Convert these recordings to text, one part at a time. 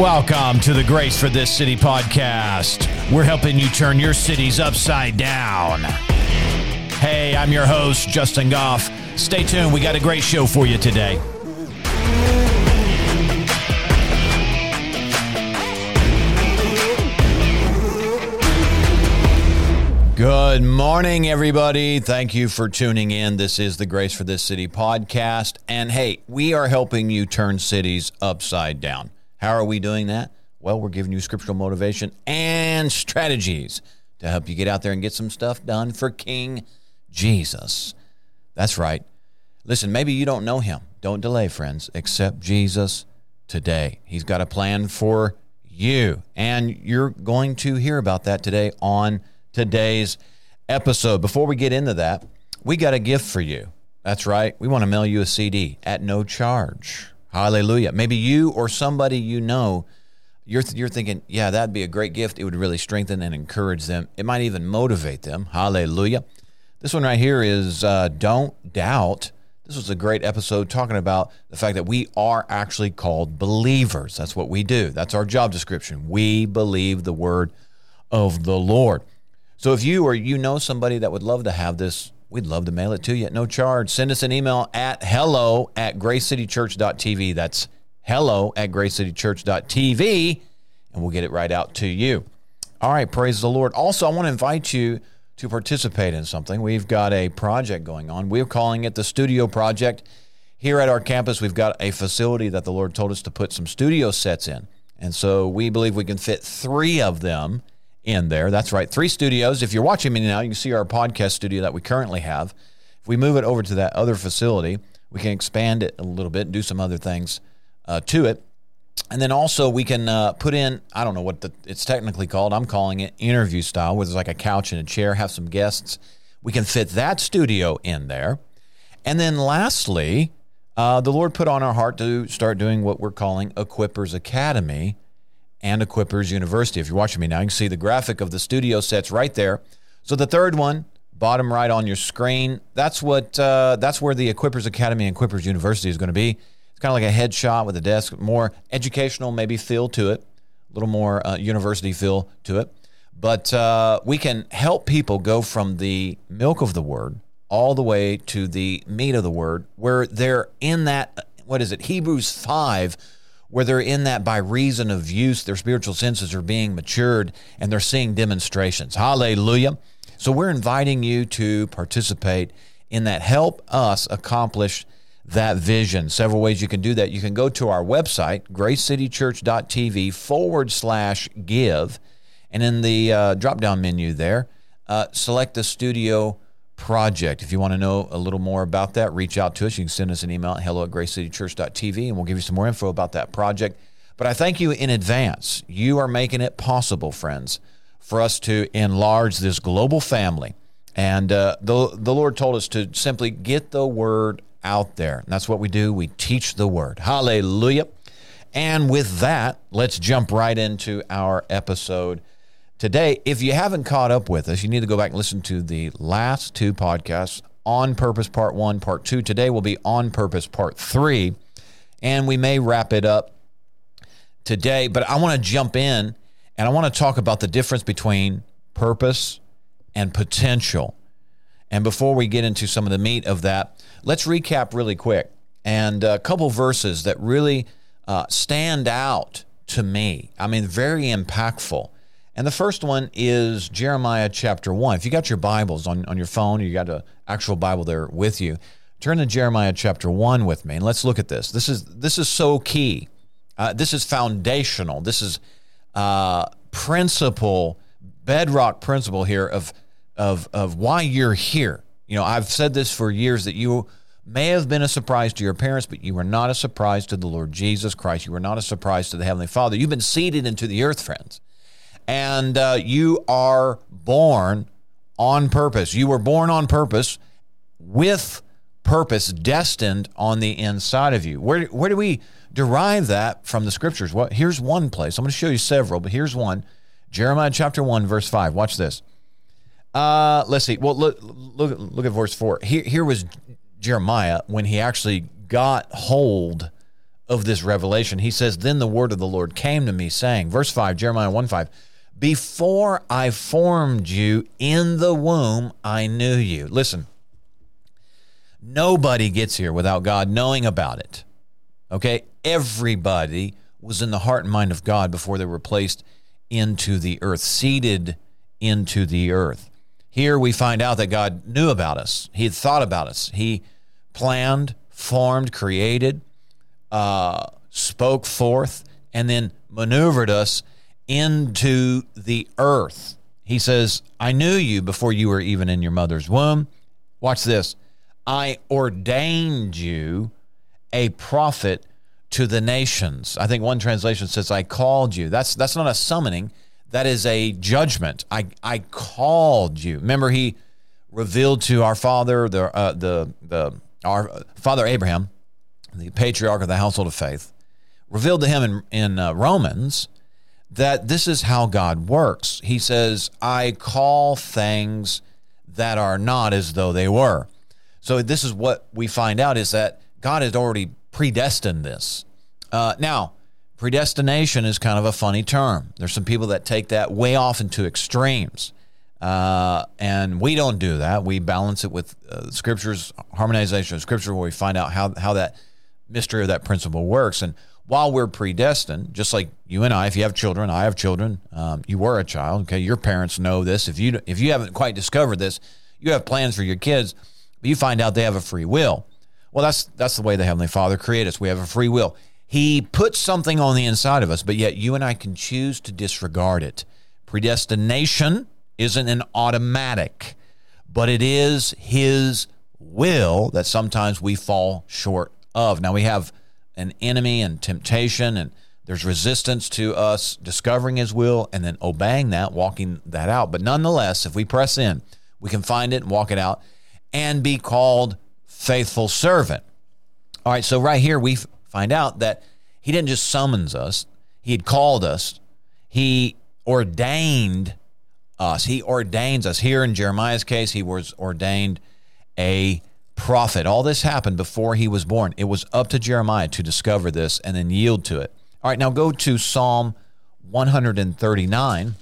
welcome to the Grace for This City podcast. We're helping you turn your cities upside down. Hey, I'm your host, Justin Goff. Stay tuned, we got a great show for you today. Good morning, everybody. Thank you for tuning in. This is the Grace for This City podcast. And hey, we are helping you turn cities upside down. How are we doing that? Well, we're giving you scriptural motivation and strategies to help you get out there and get some stuff done for King Jesus. That's right. Listen, maybe you don't know him. Don't delay, friends. Accept Jesus today. He's got a plan for you. And you're going to hear about that today on today's episode. Before we get into that, we got a gift for you. That's right. We want to mail you a CD at no charge. Hallelujah. Maybe you or somebody you know, you're, you're thinking, yeah, that'd be a great gift. It would really strengthen and encourage them. It might even motivate them. Hallelujah. This one right here is uh, Don't Doubt. This was a great episode talking about the fact that we are actually called believers. That's what we do, that's our job description. We believe the word of the Lord. So if you or you know somebody that would love to have this, we'd love to mail it to you at no charge. Send us an email at hello at gracecitychurch.tv. That's hello at gracecitychurch.tv, and we'll get it right out to you. All right, praise the Lord. Also, I want to invite you to participate in something. We've got a project going on. We're calling it the Studio Project. Here at our campus, we've got a facility that the Lord told us to put some studio sets in. And so we believe we can fit three of them in there. That's right, three studios. If you're watching me now, you can see our podcast studio that we currently have. If we move it over to that other facility, we can expand it a little bit, and do some other things uh, to it. And then also we can uh, put in, I don't know what the, it's technically called. I'm calling it interview style, where there's like a couch and a chair, have some guests. We can fit that studio in there. And then lastly, uh, the Lord put on our heart to start doing what we're calling Equippers Academy and Equippers University. If you're watching me now, you can see the graphic of the studio sets right there. So the third one, bottom right on your screen, that's what uh, that's where the Equippers Academy and Equippers University is going to be. It's kind of like a headshot with a desk, more educational maybe feel to it, a little more uh, university feel to it. But uh, we can help people go from the milk of the word all the way to the meat of the word, where they're in that. What is it? Hebrews five where they're in that by reason of use, their spiritual senses are being matured and they're seeing demonstrations. Hallelujah. So we're inviting you to participate in that. Help us accomplish that vision. Several ways you can do that. You can go to our website, gracecitychurch.tv forward slash give. And in the uh, drop down menu there, uh, select the studio project. If you want to know a little more about that, reach out to us. You can send us an email at hello at gracecitychurch.tv and we'll give you some more info about that project. But I thank you in advance. You are making it possible, friends, for us to enlarge this global family. And uh, the, the Lord told us to simply get the word out there. And that's what we do. We teach the word. Hallelujah. And with that, let's jump right into our episode Today, if you haven't caught up with us, you need to go back and listen to the last two podcasts On Purpose Part 1, Part 2. Today will be On Purpose Part 3, and we may wrap it up today, but I want to jump in and I want to talk about the difference between purpose and potential. And before we get into some of the meat of that, let's recap really quick and a couple verses that really uh, stand out to me. I mean, very impactful and the first one is Jeremiah chapter 1. If you got your Bibles on, on your phone, you got an actual Bible there with you, turn to Jeremiah chapter 1 with me and let's look at this. This is, this is so key. Uh, this is foundational. This is uh, principle, bedrock principle here of, of, of why you're here. You know, I've said this for years that you may have been a surprise to your parents, but you were not a surprise to the Lord Jesus Christ. You were not a surprise to the Heavenly Father. You've been seated into the earth, friends and uh, you are born on purpose. You were born on purpose with purpose destined on the inside of you. Where, where do we derive that from the scriptures? Well, here's one place. I'm going to show you several, but here's one Jeremiah chapter 1, verse 5. Watch this. Uh, let's see. Well, look, look, look at verse 4. Here, here was Jeremiah when he actually got hold of this revelation. He says, Then the word of the Lord came to me, saying, verse 5, Jeremiah 1 5, Before I formed you in the womb, I knew you. Listen, nobody gets here without God knowing about it. Okay? Everybody was in the heart and mind of God before they were placed into the earth, seated into the earth. Here we find out that God knew about us. He had thought about us. He planned, formed, created, uh, spoke forth, and then maneuvered us into the earth. He says, I knew you before you were even in your mother's womb. Watch this. I ordained you a prophet to the nations. I think one translation says, I called you. That's, that's not a summoning, that is a judgment. I, I called you. Remember, he revealed to our father, the, uh, the, the, our father Abraham, the patriarch of the household of faith, revealed to him in, in uh, Romans that this is how God works. He says, I call things that are not as though they were. So this is what we find out is that God had already predestined this. Uh, now, predestination is kind of a funny term. There's some people that take that way off into extremes. Uh, and we don't do that. We balance it with uh, scriptures, harmonization of scripture, where we find out how, how that mystery of that principle works. And while we're predestined, just like you and I, if you have children, I have children, um, you were a child, okay, your parents know this. If you, if you haven't quite discovered this, you have plans for your kids, but you find out they have a free will. Well, that's that's the way the Heavenly Father created us. We have a free will. He puts something on the inside of us, but yet you and I can choose to disregard it. Predestination isn't an automatic, but it is His will that sometimes we fall short of. Now we have an enemy and temptation, and there's resistance to us discovering His will and then obeying that, walking that out. But nonetheless, if we press in, we can find it and walk it out and be called faithful servant. All right, so right here we find out that he didn't just summons us, he had called us, he ordained us. He ordains us. Here in Jeremiah's case, he was ordained a prophet. All this happened before he was born. It was up to Jeremiah to discover this and then yield to it. All right, now go to Psalm 139.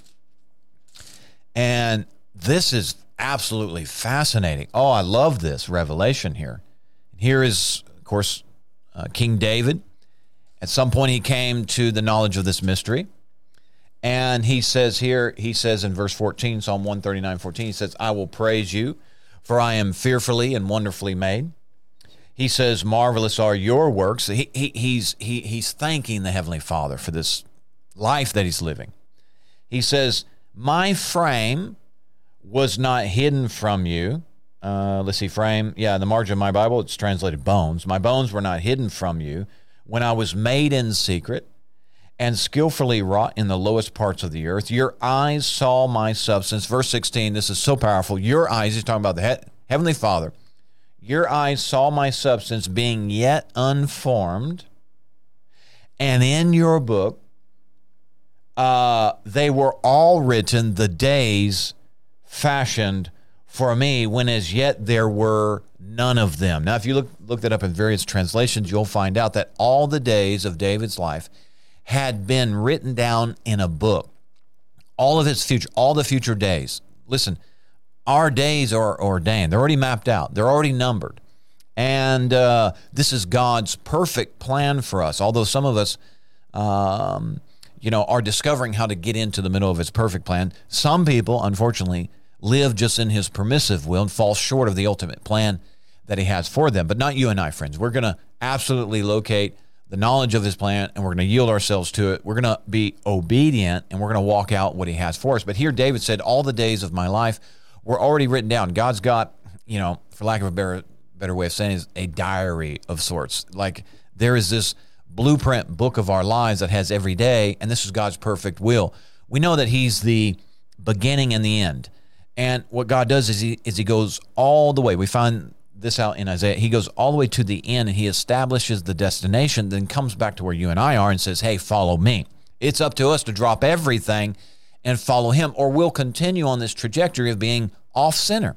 And this is absolutely fascinating. Oh, I love this revelation here. Here is, of course, uh, King David. At some point, he came to the knowledge of this mystery. And he says here, he says in verse 14, Psalm 139 14, he says, I will praise you, for I am fearfully and wonderfully made. He says, Marvelous are your works. He, he, he's, he, he's thanking the Heavenly Father for this life that he's living. He says, My frame was not hidden from you. Uh, let's see, frame. Yeah, the margin of my Bible, it's translated bones. My bones were not hidden from you when I was made in secret and skillfully wrought in the lowest parts of the earth. Your eyes saw my substance. Verse 16, this is so powerful. Your eyes, he's talking about the he- Heavenly Father. Your eyes saw my substance being yet unformed, and in your book, uh, they were all written the days fashioned for me when as yet there were none of them. Now, if you look, look that up in various translations, you'll find out that all the days of David's life had been written down in a book. All of his future, all the future days. Listen, our days are ordained. They're already mapped out. They're already numbered. And uh, this is God's perfect plan for us. Although some of us, um, you know, are discovering how to get into the middle of His perfect plan. Some people, unfortunately, live just in his permissive will and fall short of the ultimate plan that he has for them. But not you and I, friends. We're going to absolutely locate the knowledge of his plan and we're going to yield ourselves to it. We're going to be obedient and we're going to walk out what he has for us. But here, David said, All the days of my life were already written down. God's got, you know, for lack of a better, better way of saying it, is a diary of sorts. Like there is this blueprint book of our lives that has every day, and this is God's perfect will. We know that he's the beginning and the end. And what God does is he is he goes all the way. We find this out in Isaiah. He goes all the way to the end and he establishes the destination, then comes back to where you and I are and says, Hey, follow me. It's up to us to drop everything and follow him, or we'll continue on this trajectory of being off center.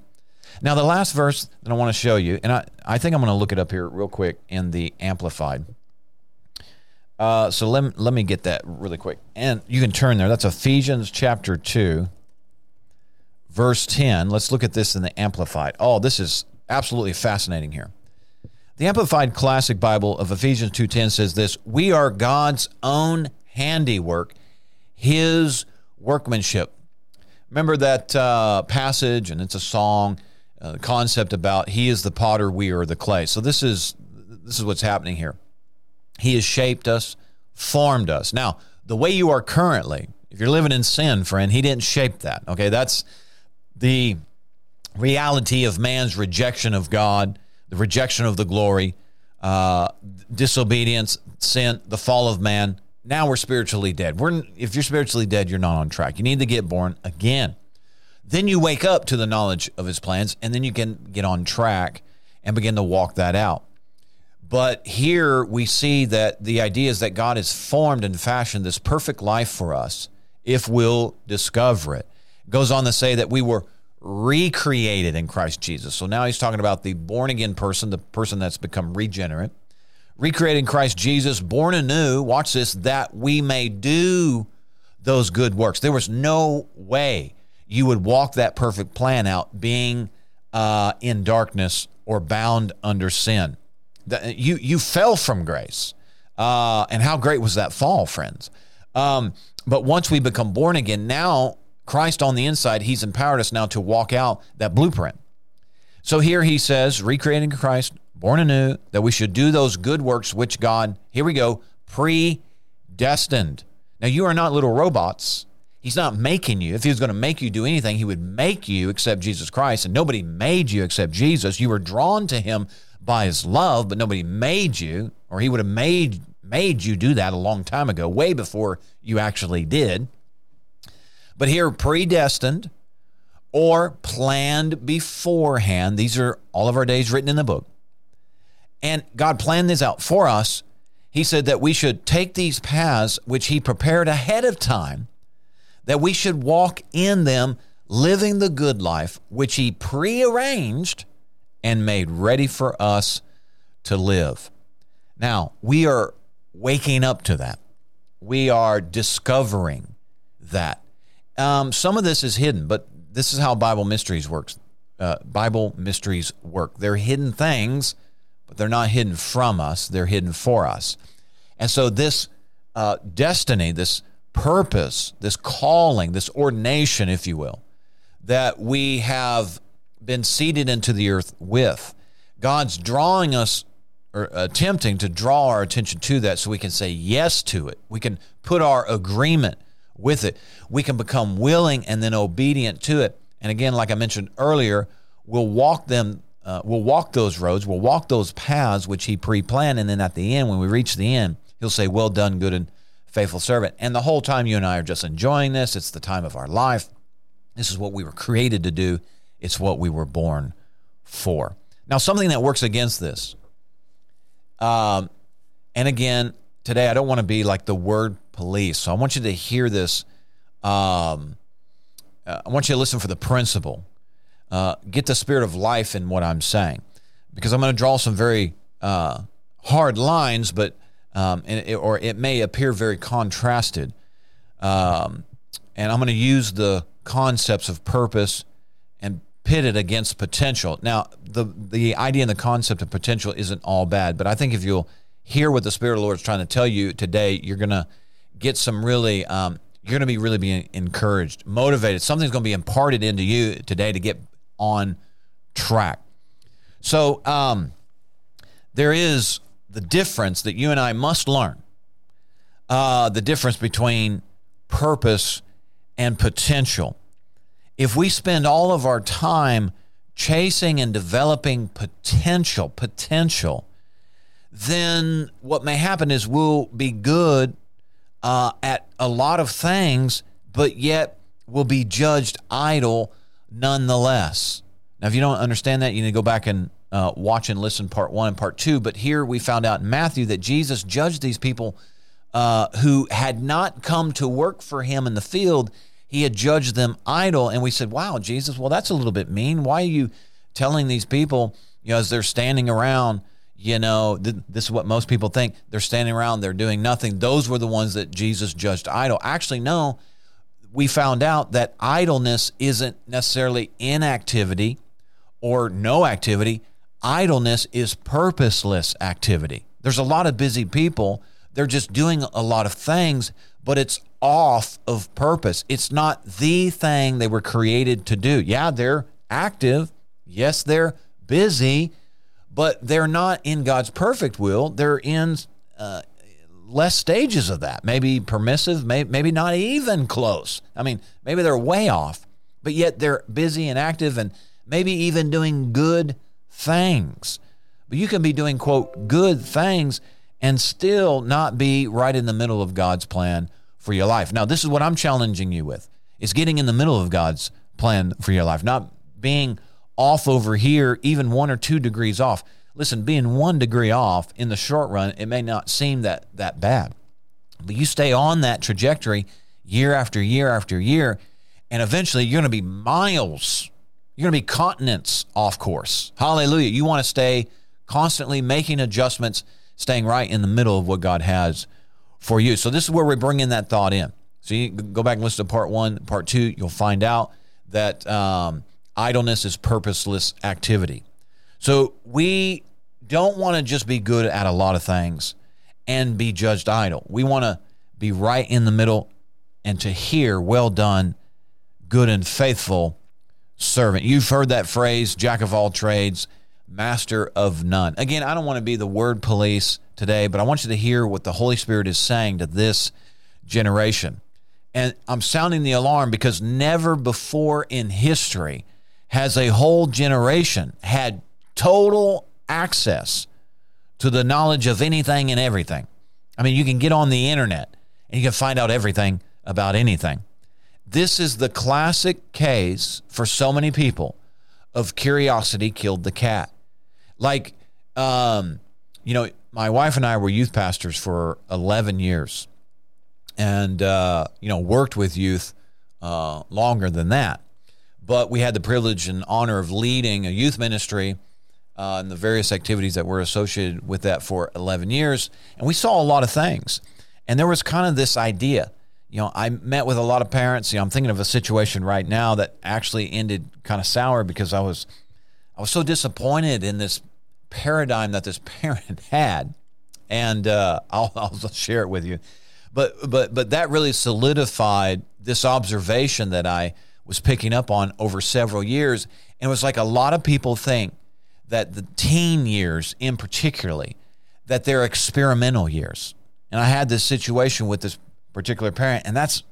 Now, the last verse that I want to show you, and I, I think I'm going to look it up here real quick in the Amplified. Uh, so let, let me get that really quick. And you can turn there. That's Ephesians chapter 2, verse 10. Let's look at this in the Amplified. Oh, this is absolutely fascinating here. The Amplified Classic Bible of Ephesians 2:10 says this, "We are God's own handiwork, his workmanship." Remember that uh, passage and it's a song, uh, concept about he is the potter, we are the clay. So this is this is what's happening here. He has shaped us, formed us. Now, the way you are currently, if you're living in sin, friend, he didn't shape that. Okay, that's the reality of man's rejection of God the rejection of the glory, uh, disobedience, sin, the fall of man. Now we're spiritually dead. We're if you're spiritually dead, you're not on track. You need to get born again. Then you wake up to the knowledge of his plans, and then you can get on track and begin to walk that out. But here we see that the idea is that God has formed and fashioned this perfect life for us if we'll discover it. it goes on to say that we were recreated in Christ Jesus. So now he's talking about the born again person, the person that's become regenerate, recreated in Christ Jesus, born anew. Watch this, that we may do those good works. There was no way you would walk that perfect plan out being uh, in darkness or bound under sin. That you you fell from grace, uh, and how great was that fall, friends? Um, but once we become born again, now Christ on the inside, he's empowered us now to walk out that blueprint. So here he says, recreating Christ, born anew, that we should do those good works which God, here we go, predestined. Now you are not little robots. He's not making you. If he was going to make you do anything, he would make you accept Jesus Christ. And nobody made you accept Jesus. You were drawn to him by his love, but nobody made you, or he would have made made you do that a long time ago, way before you actually did. But here, predestined or planned beforehand. These are all of our days written in the book. And God planned this out for us. He said that we should take these paths which He prepared ahead of time, that we should walk in them, living the good life which He prearranged and made ready for us to live. Now, we are waking up to that. We are discovering that. Um, some of this is hidden, but this is how Bible mysteries works. Uh, Bible mysteries work. They're hidden things, but they're not hidden from us. They're hidden for us. And so this uh, destiny, this purpose, this calling, this ordination, if you will, that we have been seated into the earth with, God's drawing us or attempting to draw our attention to that so we can say yes to it. We can put our agreement with it. We can become willing and then obedient to it. And again, like I mentioned earlier, we'll walk them, uh, we'll walk those roads, we'll walk those paths which He pre planned. And then at the end, when we reach the end, He'll say, Well done, good and faithful servant. And the whole time you and I are just enjoying this. It's the time of our life. This is what we were created to do, it's what we were born for. Now, something that works against this, um, and again, today I don't want to be like the word police. So I want you to hear this. Um, uh, I want you to listen for the principle. Uh, get the spirit of life in what I'm saying, because I'm going to draw some very uh, hard lines, but um, it, or it may appear very contrasted. Um, and I'm going to use the concepts of purpose and pit it against potential. Now, the the idea and the concept of potential isn't all bad, but I think if you'll hear what the Spirit of the Lord is trying to tell you today, you're going to get some really, um, you're going to be really being encouraged, motivated. Something's going to be imparted into you today to get on track. So um, there is the difference that you and I must learn uh, the difference between purpose and potential. If we spend all of our time chasing and developing potential, potential, then what may happen is we'll be good uh, at a lot of things, but yet will be judged idle nonetheless. Now, if you don't understand that, you need to go back and uh, watch and listen part one and part two. But here we found out in Matthew that Jesus judged these people uh, who had not come to work for him in the field. He had judged them idle. And we said, wow, Jesus, well, that's a little bit mean. Why are you telling these people, you know, as they're standing around, you know, th- this is what most people think. They're standing around, they're doing nothing. Those were the ones that Jesus judged idle. Actually, no, we found out that idleness isn't necessarily inactivity or no activity. Idleness is purposeless activity. There's a lot of busy people. They're just doing a lot of things, but it's off of purpose. It's not the thing they were created to do. Yeah, they're active. Yes, they're busy, but they're not in God's perfect will. They're in uh, less stages of that. Maybe permissive, maybe, maybe not even close. I mean, maybe they're way off, but yet they're busy and active and maybe even doing good things. But you can be doing, quote, good things and still not be right in the middle of God's plan for your life. Now, this is what I'm challenging you with is getting in the middle of God's plan for your life, not being off over here, even one or two degrees off. Listen, being one degree off in the short run, it may not seem that that bad. But you stay on that trajectory year after year after year, and eventually you're going to be miles, you're going to be continents off course. Hallelujah. You want to stay constantly making adjustments, staying right in the middle of what God has for you. So this is where we're bringing that thought in. So you go back and listen to part one, part two. You'll find out that um, idleness is purposeless activity. So we don't want to just be good at a lot of things and be judged idle. We want to be right in the middle and to hear, well done, good and faithful servant. You've heard that phrase, jack of all trades, master of none. Again, I don't want to be the word police today, but I want you to hear what the Holy Spirit is saying to this generation. And I'm sounding the alarm because never before in history has a whole generation had total access to the knowledge of anything and everything. I mean, you can get on the internet and you can find out everything about anything. This is the classic case for so many people of curiosity killed the cat. Like, um, you know, my wife and I were youth pastors for 11 years and, uh, you know, worked with youth uh, longer than that but we had the privilege and honor of leading a youth ministry uh, and the various activities that were associated with that for 11 years. And we saw a lot of things. And there was kind of this idea. You know, I met with a lot of parents. You know, I'm thinking of a situation right now that actually ended kind of sour because I was, I was so disappointed in this paradigm that this parent had, and uh, I'll, I'll share it with you. But but but that really solidified this observation that I was picking up on over several years. And it was like a lot of people think that the teen years, in particularly, that they're experimental years. And I had this situation with this particular parent, and that's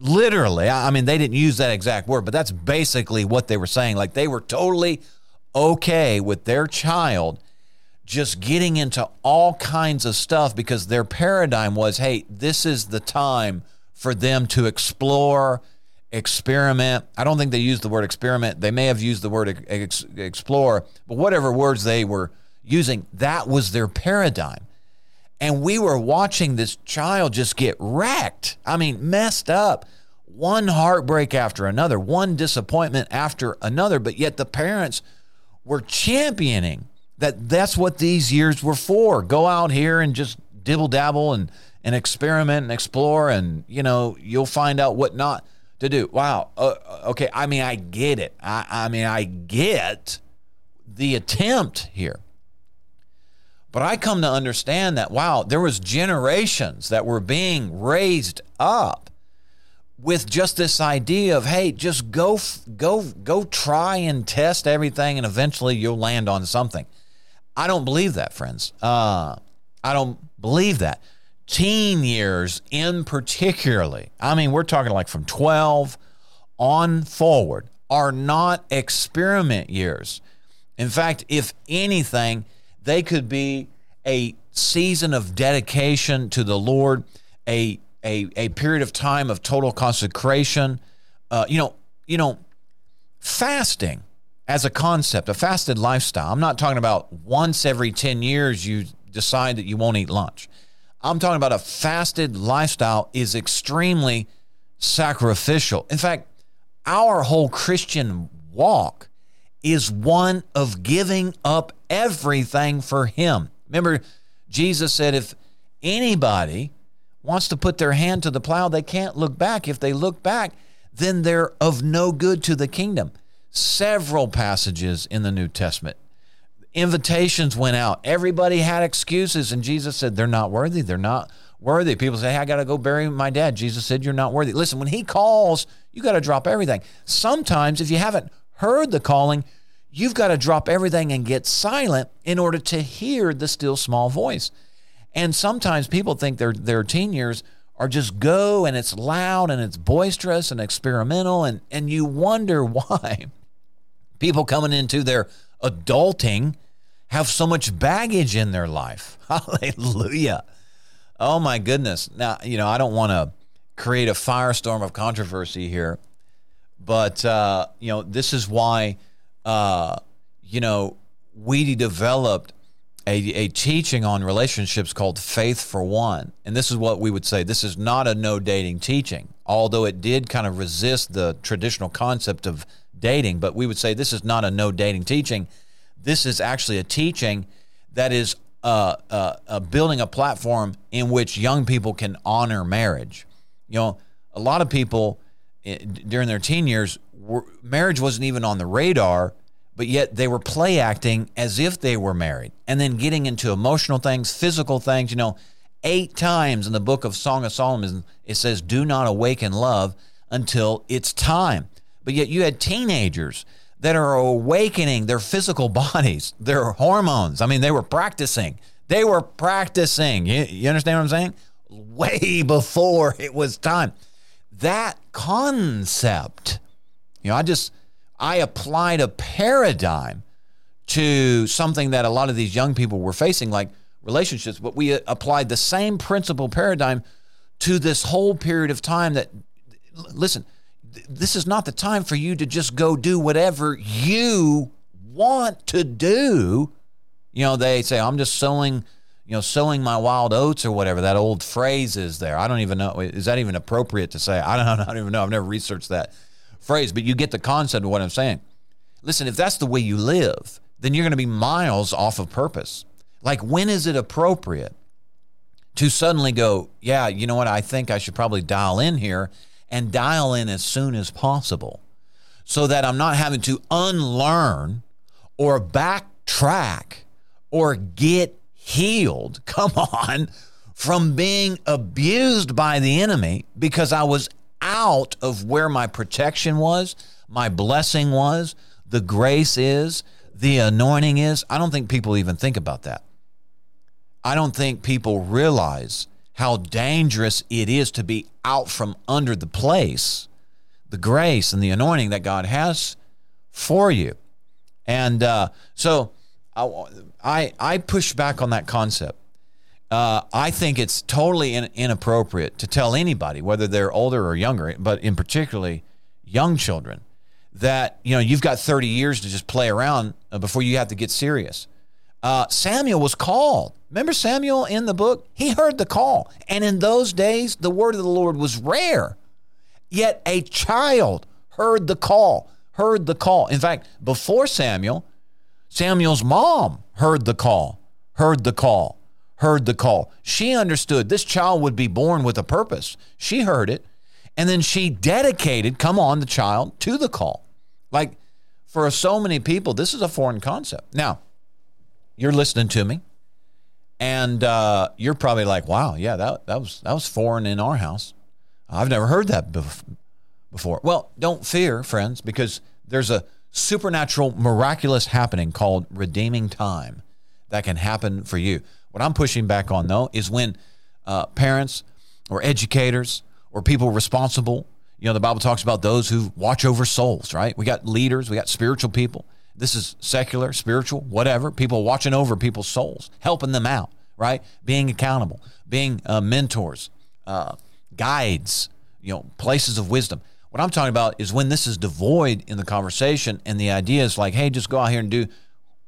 literally, I mean, they didn't use that exact word, but that's basically what they were saying. Like they were totally okay with their child just getting into all kinds of stuff because their paradigm was hey, this is the time for them to explore, experiment. I don't think they used the word experiment. They may have used the word ex- explore, but whatever words they were using, that was their paradigm. And we were watching this child just get wrecked. I mean, messed up. One heartbreak after another, one disappointment after another, but yet the parents were championing that that's what these years were for. Go out here and just dibble dabble and and experiment and explore, and you know you'll find out what not to do. Wow. Uh, okay. I mean, I get it. I, I mean, I get the attempt here. But I come to understand that wow, there was generations that were being raised up with just this idea of hey, just go go go try and test everything, and eventually you'll land on something. I don't believe that, friends. Uh, I don't believe that teen years in particularly, I mean, we're talking like from 12 on forward, are not experiment years. In fact, if anything, they could be a season of dedication to the Lord, a a, a period of time of total consecration. Uh, you know, you know, fasting as a concept, a fasted lifestyle. I'm not talking about once every 10 years you decide that you won't eat lunch. I'm talking about a fasted lifestyle is extremely sacrificial. In fact, our whole Christian walk is one of giving up everything for Him. Remember, Jesus said, if anybody wants to put their hand to the plow, they can't look back. If they look back, then they're of no good to the kingdom. Several passages in the New Testament. Invitations went out. Everybody had excuses, and Jesus said, They're not worthy. They're not worthy. People say, hey, I got to go bury my dad. Jesus said, You're not worthy. Listen, when he calls, you got to drop everything. Sometimes, if you haven't heard the calling, you've got to drop everything and get silent in order to hear the still small voice. And sometimes people think their their teen years are just go and it's loud and it's boisterous and experimental and and you wonder why people coming into their adulting have so much baggage in their life. Hallelujah. Oh my goodness. Now, you know, I don't want to create a firestorm of controversy here, but uh, you know, this is why uh, you know, we developed a, a teaching on relationships called Faith for One. And this is what we would say this is not a no dating teaching, although it did kind of resist the traditional concept of dating. But we would say this is not a no dating teaching. This is actually a teaching that is uh, uh, uh, building a platform in which young people can honor marriage. You know, a lot of people eh, during their teen years, were, marriage wasn't even on the radar but yet they were play acting as if they were married and then getting into emotional things, physical things. You know, eight times in the book of Song of Solomon, it says, Do not awaken love until it's time. But yet you had teenagers that are awakening their physical bodies, their hormones. I mean, they were practicing. They were practicing. You, you understand what I'm saying? Way before it was time. That concept, you know, I just I applied a paradigm to something that a lot of these young people were facing, like relationships, but we uh, applied the same principle paradigm to this whole period of time that, listen, this is not the time for you to just go do whatever you want to do. You know, they say, I'm just sowing, you know, sowing my wild oats or whatever that old phrase is there. I don't even know. Is that even appropriate to say? I don't know. I don't even know. I've never researched that phrase, but you get the concept of what I'm saying. Listen, if that's the way you live, then you're going to be miles off of purpose. Like, when is it appropriate to suddenly go, yeah, you know what? I think I should probably dial in here and dial in as soon as possible so that I'm not having to unlearn or backtrack or get healed. Come on. From being abused by the enemy because I was out of where my protection was, my blessing was, the grace is, the anointing is. I don't think people even think about that. I don't think people realize how dangerous it is to be out from under the place, the grace and the anointing that God has for you. And uh, so I, I, push back on that concept. Uh, I think it's totally in, inappropriate to tell anybody, whether they're older or younger, but in particularly young children, that you know you've got 30 years to just play around before you have to get serious. Uh, Samuel was called. Remember Samuel in the book? He heard the call, and in those days, the word of the Lord was rare. Yet a child heard the call. Heard the call. In fact, before Samuel, Samuel's mom heard the call. Heard the call heard the call. She understood this child would be born with a purpose. She heard it. And then she dedicated, come on, the child to the call. Like for so many people, this is a foreign concept. Now, you're listening to me, and uh, you're probably like, wow, yeah, that, that, was, that was foreign in our house. I've never heard that before. Well, don't fear, friends, because there's a supernatural, miraculous happening called redeeming time that can happen for you. What I'm pushing back on, though, is when uh, parents or educators or people responsible, you know, the Bible talks about those who watch over souls, right? We got leaders, we got spiritual people. This is secular, spiritual, whatever. People watching over people's souls, helping them out, right? Being accountable, being uh, mentors, uh, guides, you know, places of wisdom. What I'm talking about is when this is devoid in the conversation and the idea is like, hey, just go out here and do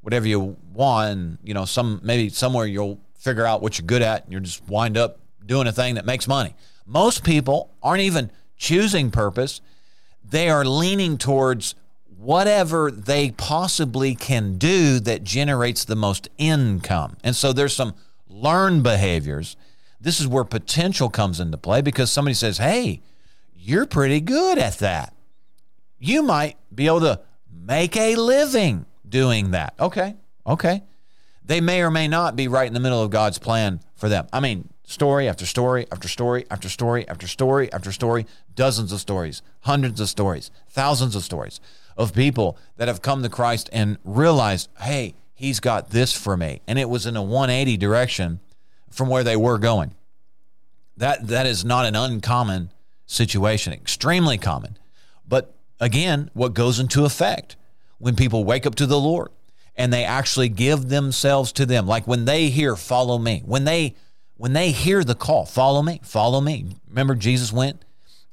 whatever you want and you know some maybe somewhere you'll figure out what you're good at and you'll just wind up doing a thing that makes money most people aren't even choosing purpose they are leaning towards whatever they possibly can do that generates the most income. And so there's some learned behaviors. This is where potential comes into play because somebody says, Hey, you're pretty good at that. You might be able to make a living doing that. Okay. Okay. They may or may not be right in the middle of God's plan for them. I mean, story after story after story after story after story after story, dozens of stories, hundreds of stories, thousands of stories of people that have come to Christ and realized, hey, he's got this for me. And it was in a 180 direction from where they were going. That that is not an uncommon situation, extremely common. But again, what goes into effect when people wake up to the Lord and they actually give themselves to them, like when they hear follow me, when they when they hear the call, follow me, follow me. Remember Jesus went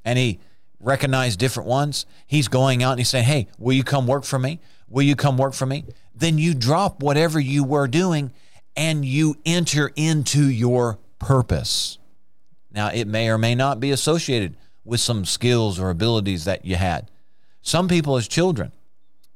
and he recognized different ones. He's going out and he's saying, "Hey, will you come work for me? Will you come work for me?" Then you drop whatever you were doing and you enter into your purpose. Now, it may or may not be associated with some skills or abilities that you had. Some people, as children,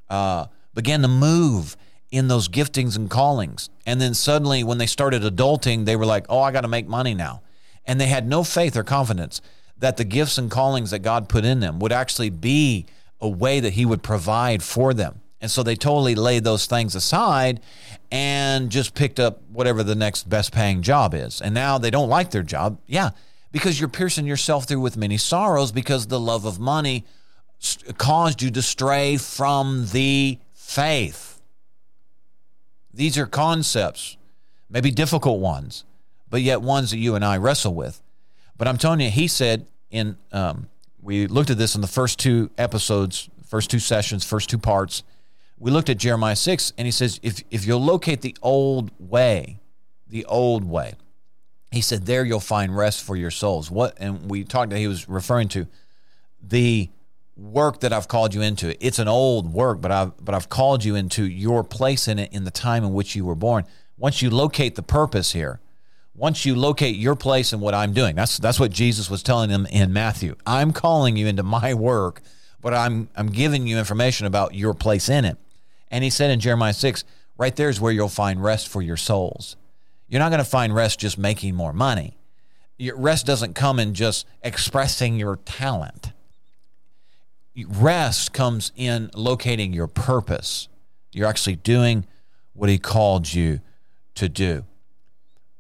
uh, began to move in those giftings and callings. And then suddenly, when they started adulting, they were like, oh, I got to make money now. And they had no faith or confidence that the gifts and callings that God put in them would actually be a way that He would provide for them. And so they totally laid those things aside and just picked up whatever the next best paying job is. And now they don't like their job. Yeah, because you're piercing yourself through with many sorrows because the love of money caused you to stray from the faith. These are concepts, maybe difficult ones, but yet ones that you and I wrestle with. But I'm telling you, he said in, um, we looked at this in the first two episodes, first two sessions, first two parts we looked at Jeremiah 6, and he says, if, if you'll locate the old way, the old way, he said, there you'll find rest for your souls. What, and we talked, that he was referring to the work that I've called you into. It's an old work, but I've, but I've called you into your place in it in the time in which you were born. Once you locate the purpose here, once you locate your place in what I'm doing, that's, that's what Jesus was telling them in Matthew. I'm calling you into my work, but I'm, I'm giving you information about your place in it. And he said in Jeremiah 6, right there is where you'll find rest for your souls. You're not going to find rest just making more money. Your rest doesn't come in just expressing your talent. Rest comes in locating your purpose. You're actually doing what he called you to do.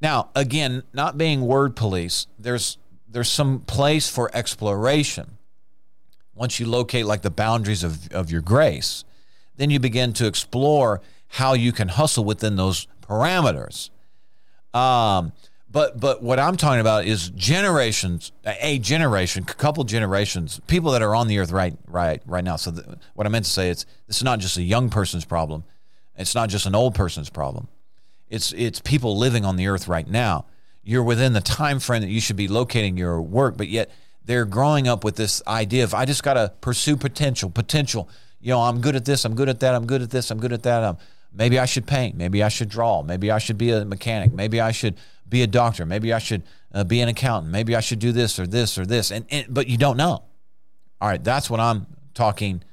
Now, again, not being word police, there's there's some place for exploration. Once you locate like the boundaries of, of your grace, then you begin to explore how you can hustle within those parameters. Um, but but what I'm talking about is generations, a generation, a couple generations, people that are on the earth right right right now. So the, what I meant to say is this is not just a young person's problem. It's not just an old person's problem. It's it's people living on the earth right now. You're within the time frame that you should be locating your work, but yet they're growing up with this idea of I just got to pursue potential, potential you know, I'm good at this, I'm good at that, I'm good at this, I'm good at that. Um, maybe I should paint, maybe I should draw, maybe I should be a mechanic, maybe I should be a doctor, maybe I should uh, be an accountant, maybe I should do this or this or this, and, and but you don't know. All right, that's what I'm talking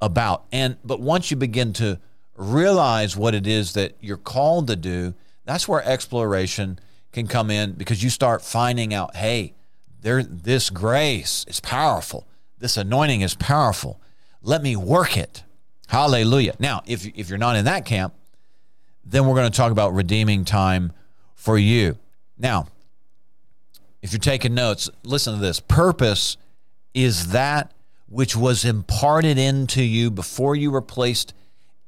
about. And but once you begin to realize what it is that you're called to do, that's where exploration can come in because you start finding out, hey, there this grace is powerful. This anointing is powerful. Let me work it. Hallelujah. Now, if, if you're not in that camp, then we're going to talk about redeeming time for you. Now, if you're taking notes, listen to this. Purpose is that which was imparted into you before you were placed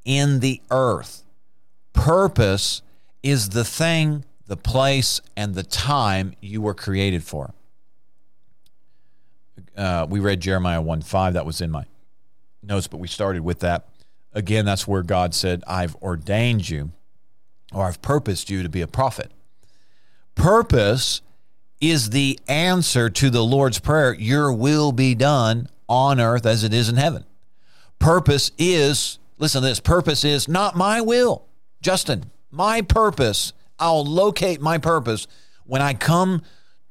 in the earth. Purpose is the thing, the place, and the time you were created for. Uh, we read Jeremiah 1 5. That was in my notes, but we started with that. Again, that's where God said, I've ordained you or I've purposed you to be a prophet. Purpose is the answer to the Lord's Prayer Your will be done on earth as it is in heaven. Purpose is, listen to this, purpose is not my will. Justin, my purpose, I'll locate my purpose when I come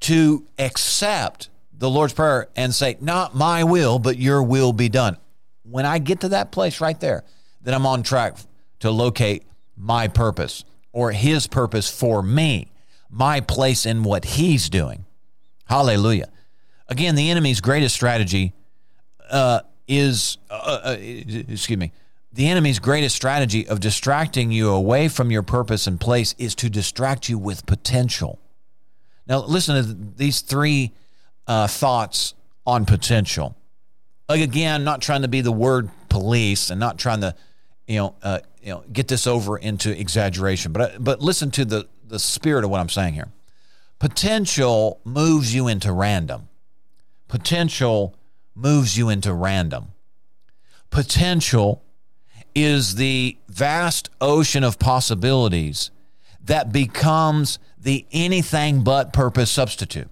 to accept the Lord's Prayer and say, Not my will, but your will be done when I get to that place right there, then I'm on track to locate my purpose or his purpose for me, my place in what he's doing. Hallelujah. Again, the enemy's greatest strategy uh, is, uh, uh, excuse me, the enemy's greatest strategy of distracting you away from your purpose and place is to distract you with potential. Now, listen to these three uh, thoughts on potential. Again, not trying to be the word police and not trying to, you know, uh, you know, get this over into exaggeration. But uh, but listen to the the spirit of what I'm saying here. Potential moves you into random. Potential moves you into random. Potential is the vast ocean of possibilities that becomes the anything but purpose substitute.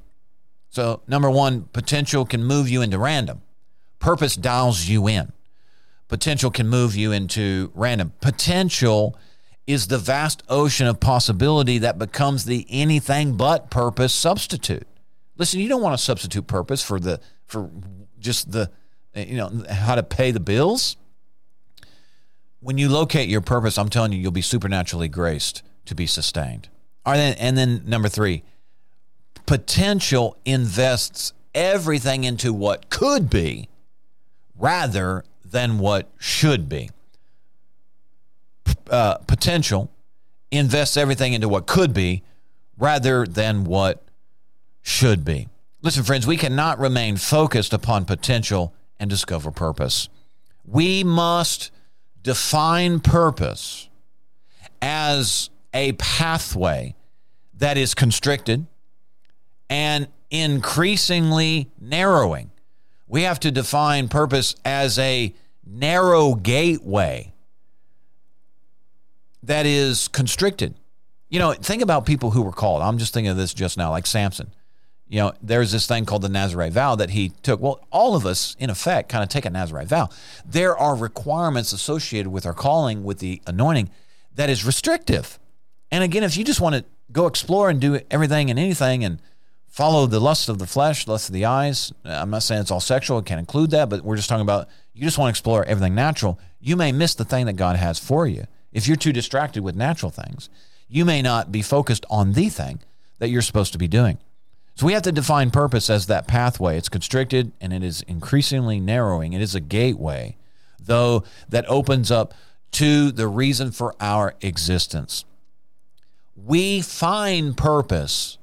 So, number one, potential can move you into random. Purpose dials you in. Potential can move you into random. Potential is the vast ocean of possibility that becomes the anything but purpose substitute. Listen, you don't want to substitute purpose for the for just the you know how to pay the bills. When you locate your purpose, I'm telling you, you'll be supernaturally graced to be sustained. All right, and then number three, potential invests everything into what could be rather than what should be. Uh, potential invests everything into what could be rather than what should be. Listen, friends, we cannot remain focused upon potential and discover purpose. We must define purpose as a pathway that is constricted and increasingly narrowing. We have to define purpose as a narrow gateway that is constricted. You know, think about people who were called. I'm just thinking of this just now, like Samson. You know, there's this thing called the Nazarite vow that he took. Well, all of us, in effect, kind of take a Nazarite vow. There are requirements associated with our calling, with the anointing, that is restrictive. And again, if you just want to go explore and do everything and anything and follow the lust of the flesh, lust of the eyes. Uh, I'm not saying it's all sexual, it can include that, but we're just talking about you just want to explore everything natural. You may miss the thing that God has for you. If you're too distracted with natural things, you may not be focused on the thing that you're supposed to be doing. So we have to define purpose as that pathway. It's constricted and it is increasingly narrowing. It is a gateway, though, that opens up to the reason for our existence. We find purpose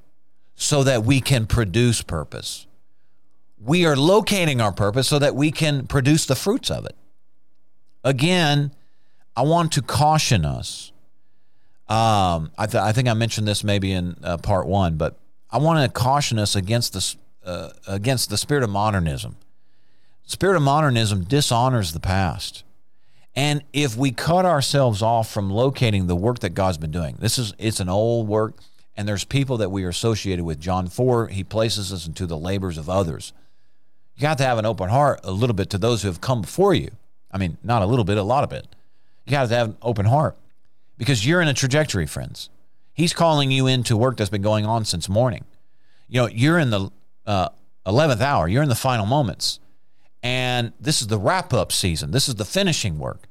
so that we can produce purpose. We are locating our purpose so that we can produce the fruits of it. Again, I want to caution us. Um, I, th- I think I mentioned this maybe in uh, part one, but I want to caution us against the uh, against the spirit of modernism. Spirit of modernism dishonors the past. And if we cut ourselves off from locating the work that God's been doing, this is it's an old work and there's people that we are associated with. John 4, he places us into the labors of others. You got to have an open heart a little bit to those who have come before you. I mean, not a little bit, a lot of it. You got to have an open heart because you're in a trajectory, friends. He's calling you into work that's been going on since morning. You know, you're in the uh, 11th hour, you're in the final moments. And this is the wrap up season, this is the finishing work.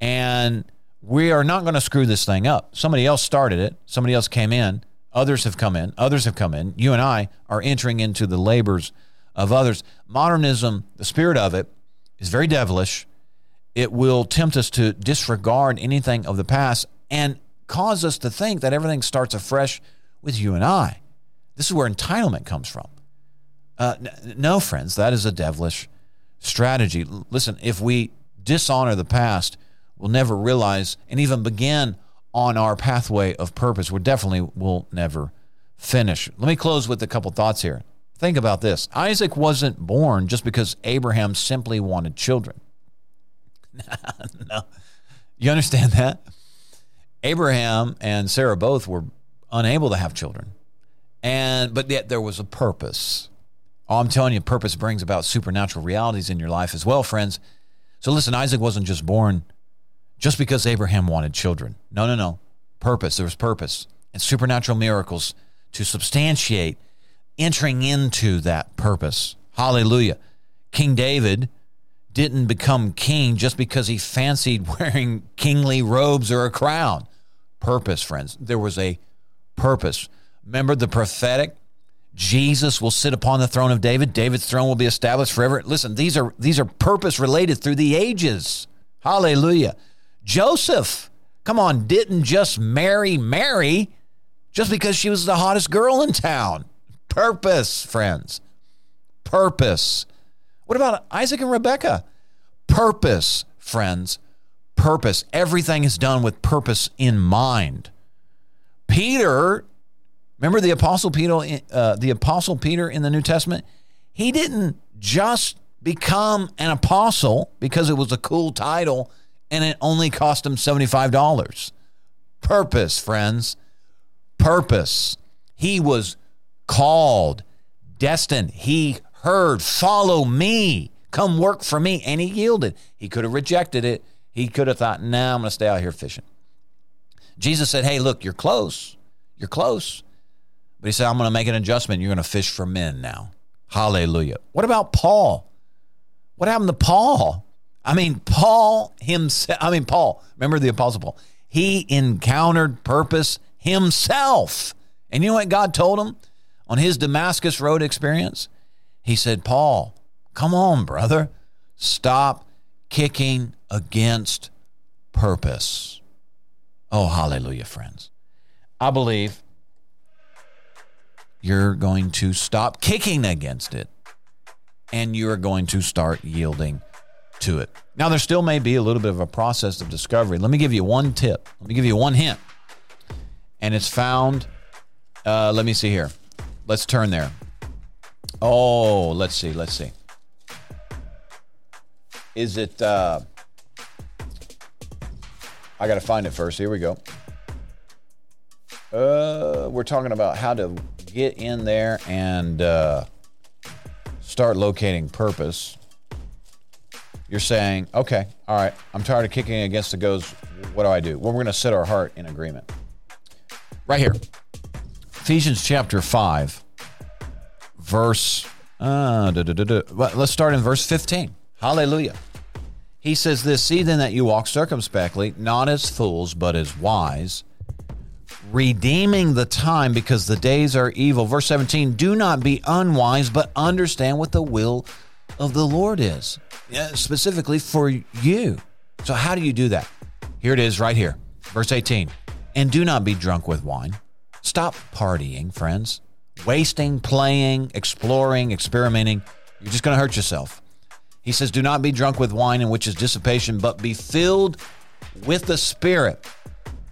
And we are not going to screw this thing up. Somebody else started it, somebody else came in, Others have come in. Others have come in. You and I are entering into the labors of others. Modernism, the spirit of it, is very devilish. It will tempt us to disregard anything of the past and cause us to think that everything starts afresh with you and I. This is where entitlement comes from. Uh, no, friends, that is a devilish strategy. Listen, if we dishonor the past, we'll never realize and even begin on our pathway of purpose. We definitely will never finish. Let me close with a couple thoughts here. Think about this Isaac wasn't born just because Abraham simply wanted children. no. You understand that? Abraham and Sarah both were unable to have children. And but yet there was a purpose. Oh, I'm telling you, purpose brings about supernatural realities in your life as well, friends. So listen, Isaac wasn't just born just because Abraham wanted children. No, no, no. Purpose. There was purpose and supernatural miracles to substantiate entering into that purpose. Hallelujah. King David didn't become king just because he fancied wearing kingly robes or a crown. Purpose, friends. There was a purpose. Remember the prophetic? Jesus will sit upon the throne of David. David's throne will be established forever. Listen, these are these are purpose related through the ages. Hallelujah. Joseph, come on, didn't just marry Mary just because she was the hottest girl in town. Purpose, friends. Purpose. What about Isaac and Rebecca? Purpose, friends. Purpose. Everything is done with purpose in mind. Peter, remember the apostle Peter, uh, the apostle Peter in the New Testament? He didn't just become an apostle because it was a cool title and it only cost him $75. Purpose, friends. Purpose. He was called, destined. He heard, follow me, come work for me. And he yielded. He could have rejected it. He could have thought, nah, I'm going to stay out here fishing. Jesus said, hey, look, you're close. You're close. But he said, I'm going to make an adjustment. You're going to fish for men now. Hallelujah. What about Paul? What happened to Paul? I mean, Paul himself, I mean, Paul, remember the Apostle Paul? He encountered purpose himself. And you know what God told him on his Damascus Road experience? He said, Paul, come on, brother. Stop kicking against purpose. Oh, hallelujah, friends. I believe you're going to stop kicking against it and you're going to start yielding to it. Now, there still may be a little bit of a process of discovery. Let me give you one tip. Let me give you one hint. And it's found, uh, let me see here. Let's turn there. Oh, let's see. Let's see. Is it, uh, I got to find it first. Here we go. Uh, we're talking about how to get in there and uh, start locating purpose. You're saying, okay, all right, I'm tired of kicking against the goads. What do I do? Well, we're going to set our heart in agreement. Right here, Ephesians chapter 5, verse, uh, let's start in verse 15. Hallelujah. He says this See then that you walk circumspectly, not as fools, but as wise, redeeming the time because the days are evil. Verse 17 Do not be unwise, but understand what the will of the Lord is, specifically for you. So, how do you do that? Here it is right here. Verse 18 And do not be drunk with wine. Stop partying, friends, wasting, playing, exploring, experimenting. You're just going to hurt yourself. He says, Do not be drunk with wine, in which is dissipation, but be filled with the Spirit,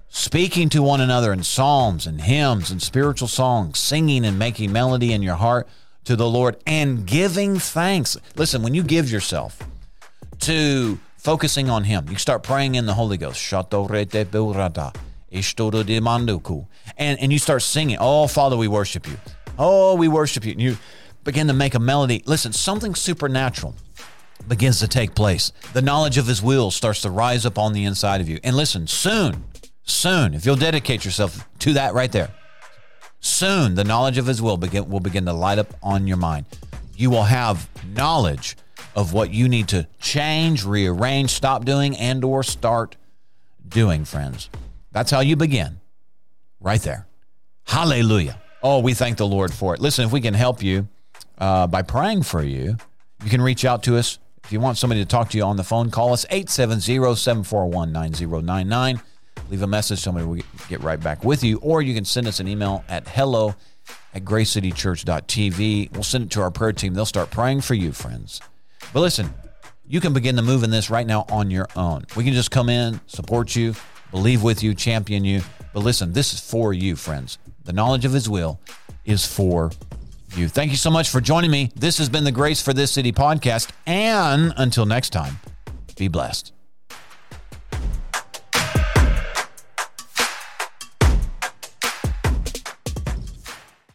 speaking to one another in psalms and hymns and spiritual songs, singing and making melody in your heart to the Lord, and giving thanks. Listen, when you give yourself to focusing on Him, you start praying in the Holy Ghost. And, and you start singing, Oh, Father, we worship you. Oh, we worship you. And you begin to make a melody. Listen, something supernatural begins to take place. The knowledge of his will starts to rise up on the inside of you. And listen, soon, soon, if you'll dedicate yourself to that right there, soon the knowledge of his will begin, will begin to light up on your mind. You will have knowledge of what you need to change, rearrange, stop doing, and or start doing, friends. That's how you begin. Right there. Hallelujah. Oh, we thank the Lord for it. Listen, if we can help you uh, by praying for you, you can reach out to us if you want somebody to talk to you on the phone, call us 870 741 9099. Leave a message, somebody will get right back with you. Or you can send us an email at hello at gracecitychurch.tv. We'll send it to our prayer team. They'll start praying for you, friends. But listen, you can begin to move in this right now on your own. We can just come in, support you, believe with you, champion you. But listen, this is for you, friends. The knowledge of His will is for you. Thank you so much for joining me. This has been the Grace for This City podcast. And until next time, be blessed.